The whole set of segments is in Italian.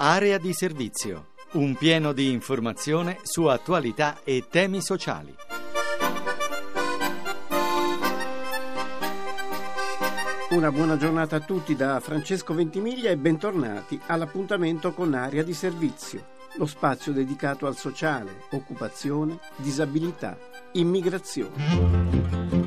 Area di servizio. Un pieno di informazione su attualità e temi sociali. Una buona giornata a tutti da Francesco Ventimiglia e bentornati all'appuntamento con Area di Servizio, lo spazio dedicato al sociale, occupazione, disabilità, immigrazione.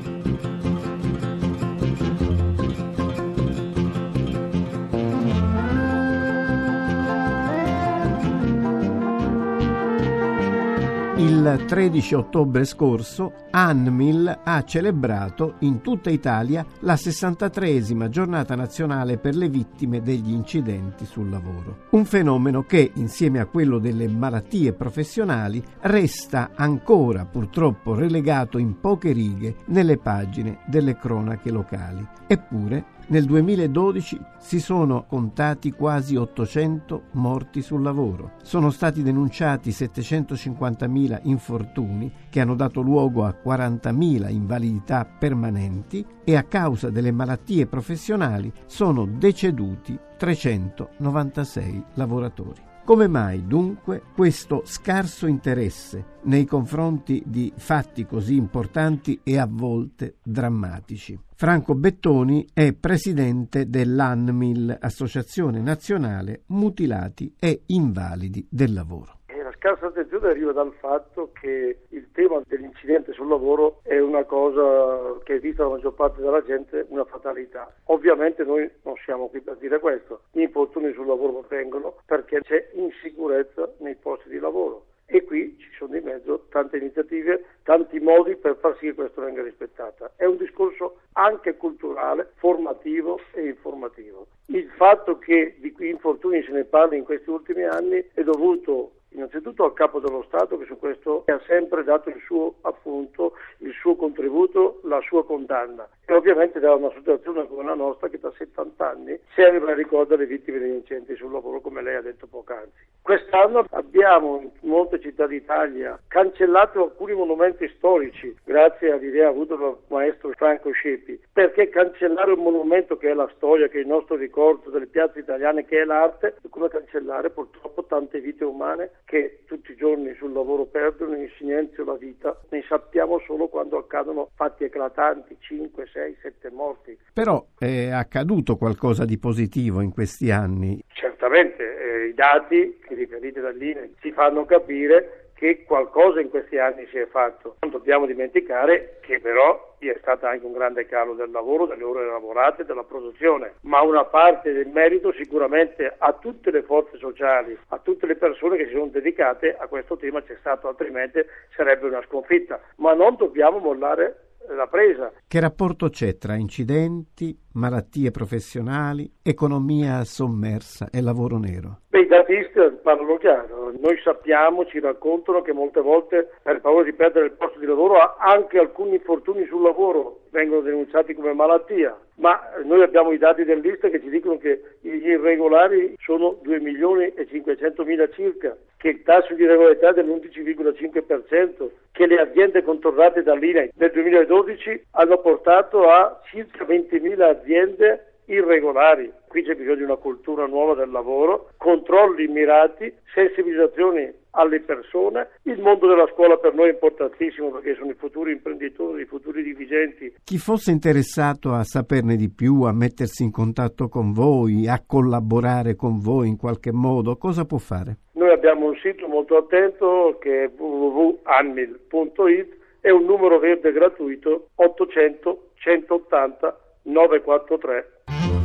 Il 13 ottobre scorso ANMIL ha celebrato in tutta Italia la 63esima giornata nazionale per le vittime degli incidenti sul lavoro. Un fenomeno che, insieme a quello delle malattie professionali, resta ancora purtroppo relegato in poche righe nelle pagine delle cronache locali. Eppure nel 2012 si sono contati quasi 800 morti sul lavoro. Sono stati denunciati 750.000 infortuni che hanno dato luogo a 40.000 invalidità permanenti e a causa delle malattie professionali sono deceduti 396 lavoratori. Come mai dunque questo scarso interesse nei confronti di fatti così importanti e a volte drammatici? Franco Bettoni è presidente dell'ANMIL, Associazione Nazionale Mutilati e Invalidi del Lavoro scarsa attenzione arriva dal fatto che il tema dell'incidente sul lavoro è una cosa che è vista dalla maggior parte della gente una fatalità. Ovviamente noi non siamo qui per dire questo, gli infortuni sul lavoro avvengono perché c'è insicurezza nei posti di lavoro e qui ci sono di mezzo tante iniziative, tanti modi per far sì che questo venga rispettato. È un discorso anche culturale, formativo e informativo. Il fatto che di infortuni se ne parli in questi ultimi anni è dovuto innanzitutto al capo dello Stato che su questo ha sempre dato il suo appunto, il suo contributo, la sua condanna e ovviamente da una situazione come la nostra che da 70 anni serve a ricordare le vittime degli incendi sul lavoro come lei ha detto poc'anzi. Quest'anno abbiamo in molte città d'Italia cancellato alcuni monumenti storici grazie all'idea avuta dal maestro Franco Scepi perché cancellare un monumento che è la storia, che è il nostro ricordo delle piazze italiane, che è l'arte, è come cancellare purtroppo tante vite umane che tutti i giorni sul lavoro perdono in silenzio la vita, ne sappiamo solo quando accadono fatti eclatanti, 5, 6, 7 morti. Però è accaduto qualcosa di positivo in questi anni. Certamente, eh, i dati riferiti dall'INE ci fanno capire che qualcosa in questi anni si è fatto. Non dobbiamo dimenticare che però è stato anche un grande calo del lavoro, delle ore lavorate, della produzione, ma una parte del merito sicuramente a tutte le forze sociali, a tutte le persone che si sono dedicate a questo tema c'è stato, altrimenti sarebbe una sconfitta. Ma non dobbiamo mollare la presa. Che rapporto c'è tra incidenti, malattie professionali, economia sommersa e lavoro nero? Beh, i dati Istat parlano chiaro. Noi sappiamo, ci raccontano che molte volte per paura di perdere il posto di lavoro anche alcuni infortuni sul lavoro vengono denunciati come malattia, ma noi abbiamo i dati dell'Ista che ci dicono che gli irregolari sono 2 milioni e 500 mila circa, che il tasso di irregolarità è dell'11,5%, che le aziende controllate dall'INAI nel 2012 hanno portato a circa 20 mila aziende irregolari. Qui c'è bisogno di una cultura nuova del lavoro, controlli mirati, sensibilizzazioni alle persone. Il mondo della scuola per noi è importantissimo perché sono i futuri imprenditori, i futuri dirigenti. Chi fosse interessato a saperne di più, a mettersi in contatto con voi, a collaborare con voi in qualche modo, cosa può fare? Noi abbiamo un sito molto attento che è www.anmil.it e un numero verde gratuito 800 180 943.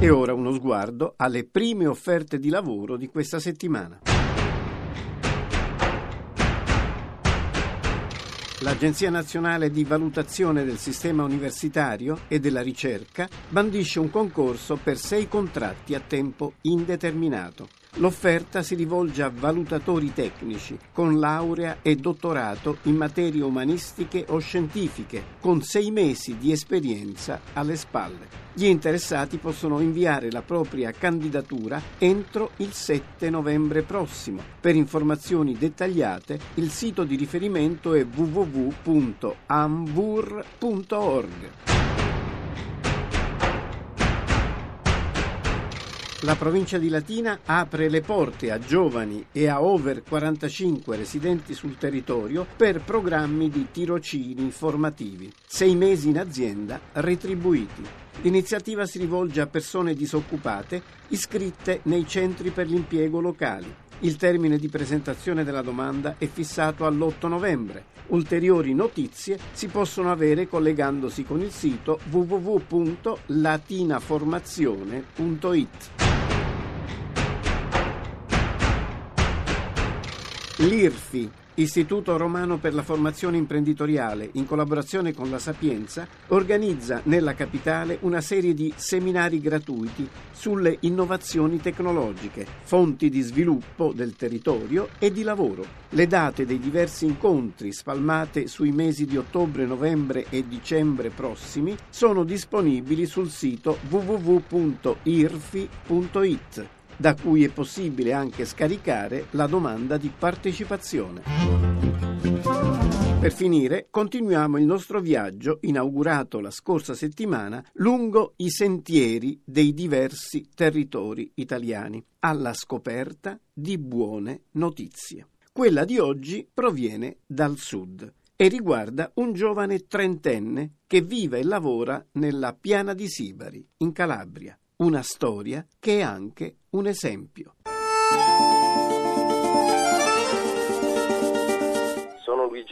E ora uno sguardo alle prime offerte di lavoro di questa settimana. L'Agenzia nazionale di valutazione del sistema universitario e della ricerca bandisce un concorso per sei contratti a tempo indeterminato. L'offerta si rivolge a valutatori tecnici con laurea e dottorato in materie umanistiche o scientifiche, con sei mesi di esperienza alle spalle. Gli interessati possono inviare la propria candidatura entro il 7 novembre prossimo. Per informazioni dettagliate il sito di riferimento è www.amvur.org. La provincia di Latina apre le porte a giovani e a over 45 residenti sul territorio per programmi di tirocini formativi. Sei mesi in azienda retribuiti. L'iniziativa si rivolge a persone disoccupate iscritte nei centri per l'impiego locali. Il termine di presentazione della domanda è fissato all'8 novembre. Ulteriori notizie si possono avere collegandosi con il sito www.latinaformazione.it. L'IRFI, Istituto Romano per la Formazione Imprenditoriale, in collaborazione con la Sapienza, organizza nella capitale una serie di seminari gratuiti sulle innovazioni tecnologiche, fonti di sviluppo del territorio e di lavoro. Le date dei diversi incontri spalmate sui mesi di ottobre, novembre e dicembre prossimi sono disponibili sul sito www.irfi.it da cui è possibile anche scaricare la domanda di partecipazione. Per finire, continuiamo il nostro viaggio, inaugurato la scorsa settimana, lungo i sentieri dei diversi territori italiani, alla scoperta di buone notizie. Quella di oggi proviene dal sud e riguarda un giovane trentenne che vive e lavora nella piana di Sibari, in Calabria una storia che è anche un esempio.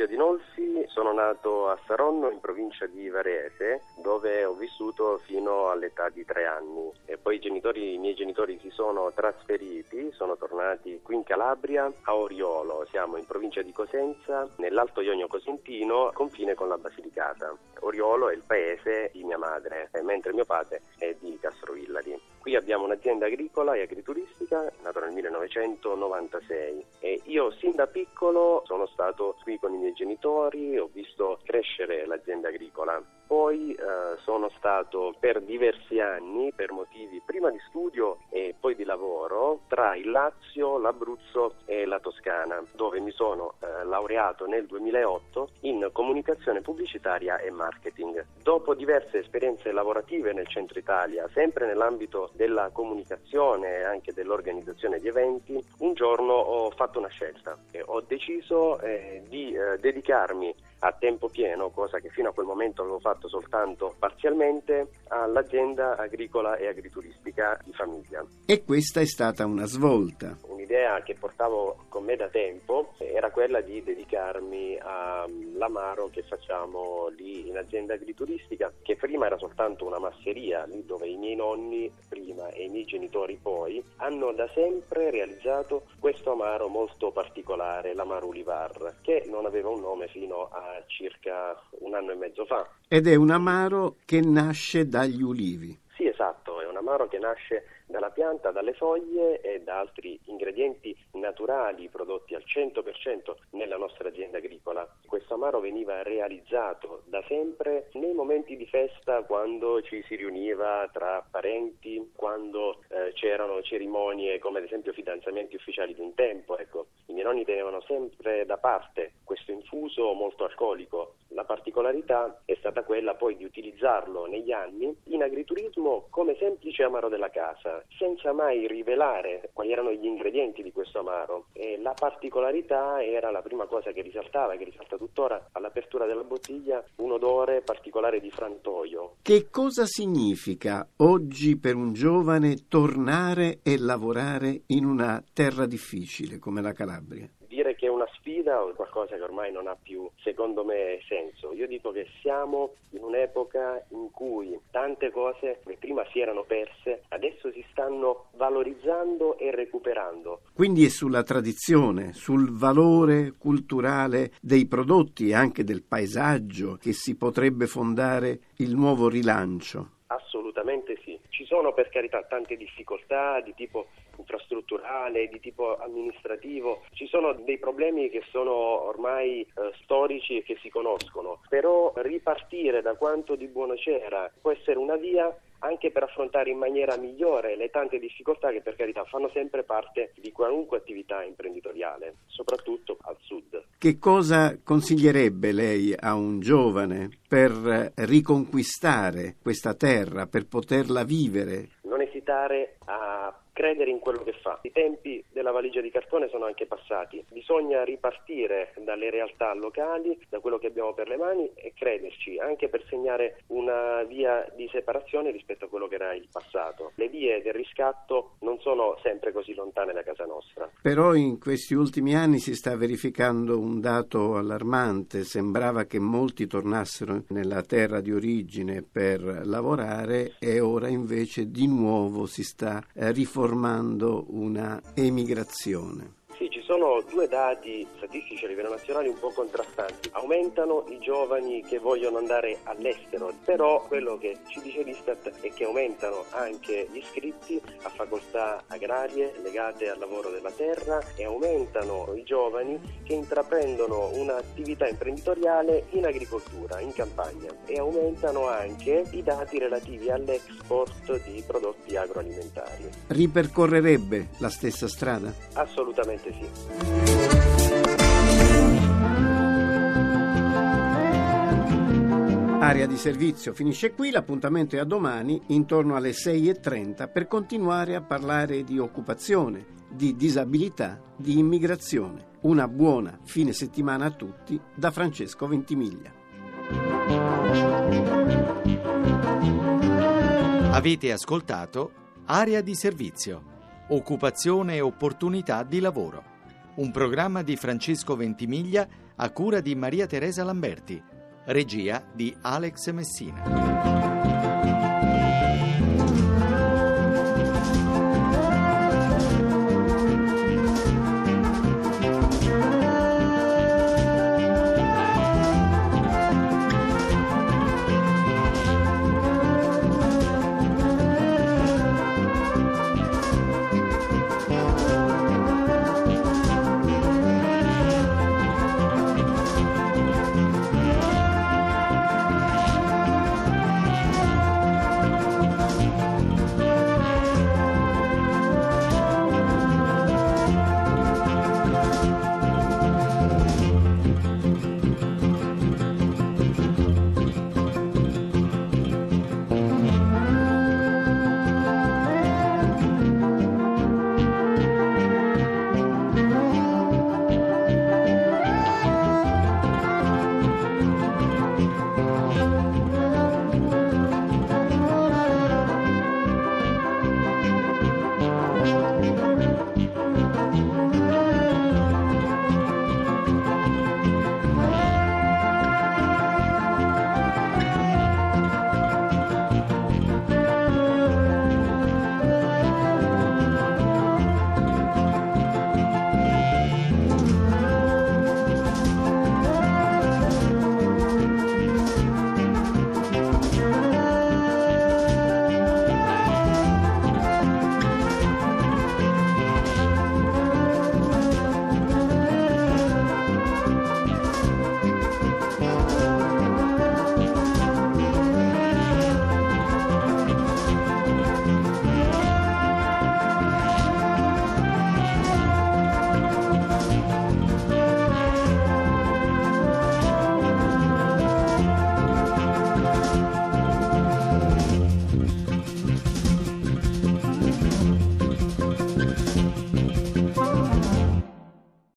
Sono Luigi Adinolfi, sono nato a Saronno in provincia di Varese dove ho vissuto fino all'età di tre anni e poi i, genitori, i miei genitori si sono trasferiti, sono tornati qui in Calabria a Oriolo, siamo in provincia di Cosenza nell'Alto Ionio Cosentino, confine con la Basilicata. Oriolo è il paese di mia madre, mentre mio padre è di Castrovillari. Qui abbiamo un'azienda agricola e agrituristica, nata nel 1996 e io sin da piccolo sono stato qui con i miei genitori, ho visto crescere l'azienda agricola. Poi eh, sono stato per diversi anni, per motivi prima di studio e poi di lavoro, tra il Lazio, l'Abruzzo e la Toscana, dove mi sono eh, laureato nel 2008 in comunicazione pubblicitaria e marketing. Dopo diverse esperienze lavorative nel centro Italia, sempre nell'ambito della comunicazione e anche dell'organizzazione di eventi, un giorno ho fatto una scelta e ho deciso eh, di eh, dedicarmi a tempo pieno, cosa che fino a quel momento avevo fatto soltanto parzialmente, all'azienda agricola e agrituristica di famiglia. E questa è stata una svolta. Un'idea che portavo con me da tempo era quella di dedicarmi all'amaro che facciamo lì in azienda agrituristica, che prima era soltanto una masseria, lì dove i miei nonni prima e i miei genitori poi hanno da sempre realizzato questo amaro molto particolare, l'amaro Ulivar, che non aveva un nome fino a circa un anno e mezzo fa. Ed è un amaro che nasce dagli ulivi. Sì, esatto, è un amaro che nasce dalla pianta, dalle foglie e da altri ingredienti naturali prodotti al 100% nella nostra azienda agricola. Questo amaro veniva realizzato da sempre nei momenti di festa quando ci si riuniva tra parenti, quando eh, c'erano cerimonie come ad esempio fidanzamenti ufficiali di un tempo. Ecco, I miei nonni tenevano sempre da parte questo infuso molto alcolico. La particolarità è stata quella poi di utilizzarlo negli anni in agriturismo come semplice amaro della casa senza mai rivelare quali erano gli ingredienti di questo amaro. E la particolarità era la prima cosa che risaltava, che risalta tuttora all'apertura della bottiglia, un odore particolare di frantoio. Che cosa significa oggi per un giovane tornare e lavorare in una terra difficile come la Calabria? Sfida o qualcosa che ormai non ha più, secondo me, senso. Io dico che siamo in un'epoca in cui tante cose che prima si erano perse, adesso si stanno valorizzando e recuperando. Quindi è sulla tradizione, sul valore culturale dei prodotti e anche del paesaggio che si potrebbe fondare il nuovo rilancio. Assolutamente sì. Ci sono per carità tante difficoltà di tipo infrastrutturale, di tipo amministrativo. Ci sono dei problemi che sono ormai eh, storici e che si conoscono, però ripartire da quanto di buono c'era può essere una via anche per affrontare in maniera migliore le tante difficoltà che per carità fanno sempre parte di qualunque attività imprenditoriale, soprattutto al sud. Che cosa consiglierebbe lei a un giovane per riconquistare questa terra, per poterla vivere? Non esitare a credere in quello che fa. I tempi della valigia di cartone sono anche passati, bisogna ripartire dalle realtà locali, da quello che abbiamo per le mani e crederci, anche per segnare una via di separazione rispetto a quello che era il passato. Le vie del riscatto non sono sempre così lontane da casa nostra. Però in questi ultimi anni si sta verificando un dato allarmante, sembrava che molti tornassero nella terra di origine per lavorare e ora invece di nuovo si sta riformando formando una emigrazione sono due dati statistici a livello nazionale un po' contrastanti. Aumentano i giovani che vogliono andare all'estero, però quello che ci dice l'Istat è che aumentano anche gli iscritti a facoltà agrarie legate al lavoro della terra e aumentano i giovani che intraprendono un'attività imprenditoriale in agricoltura, in campagna e aumentano anche i dati relativi all'export di prodotti agroalimentari. Ripercorrerebbe la stessa strada? Assolutamente sì. Area di servizio finisce qui, l'appuntamento è a domani intorno alle 6.30 per continuare a parlare di occupazione, di disabilità, di immigrazione. Una buona fine settimana a tutti da Francesco Ventimiglia. Avete ascoltato Area di servizio, occupazione e opportunità di lavoro un programma di Francesco Ventimiglia a cura di Maria Teresa Lamberti, regia di Alex Messina.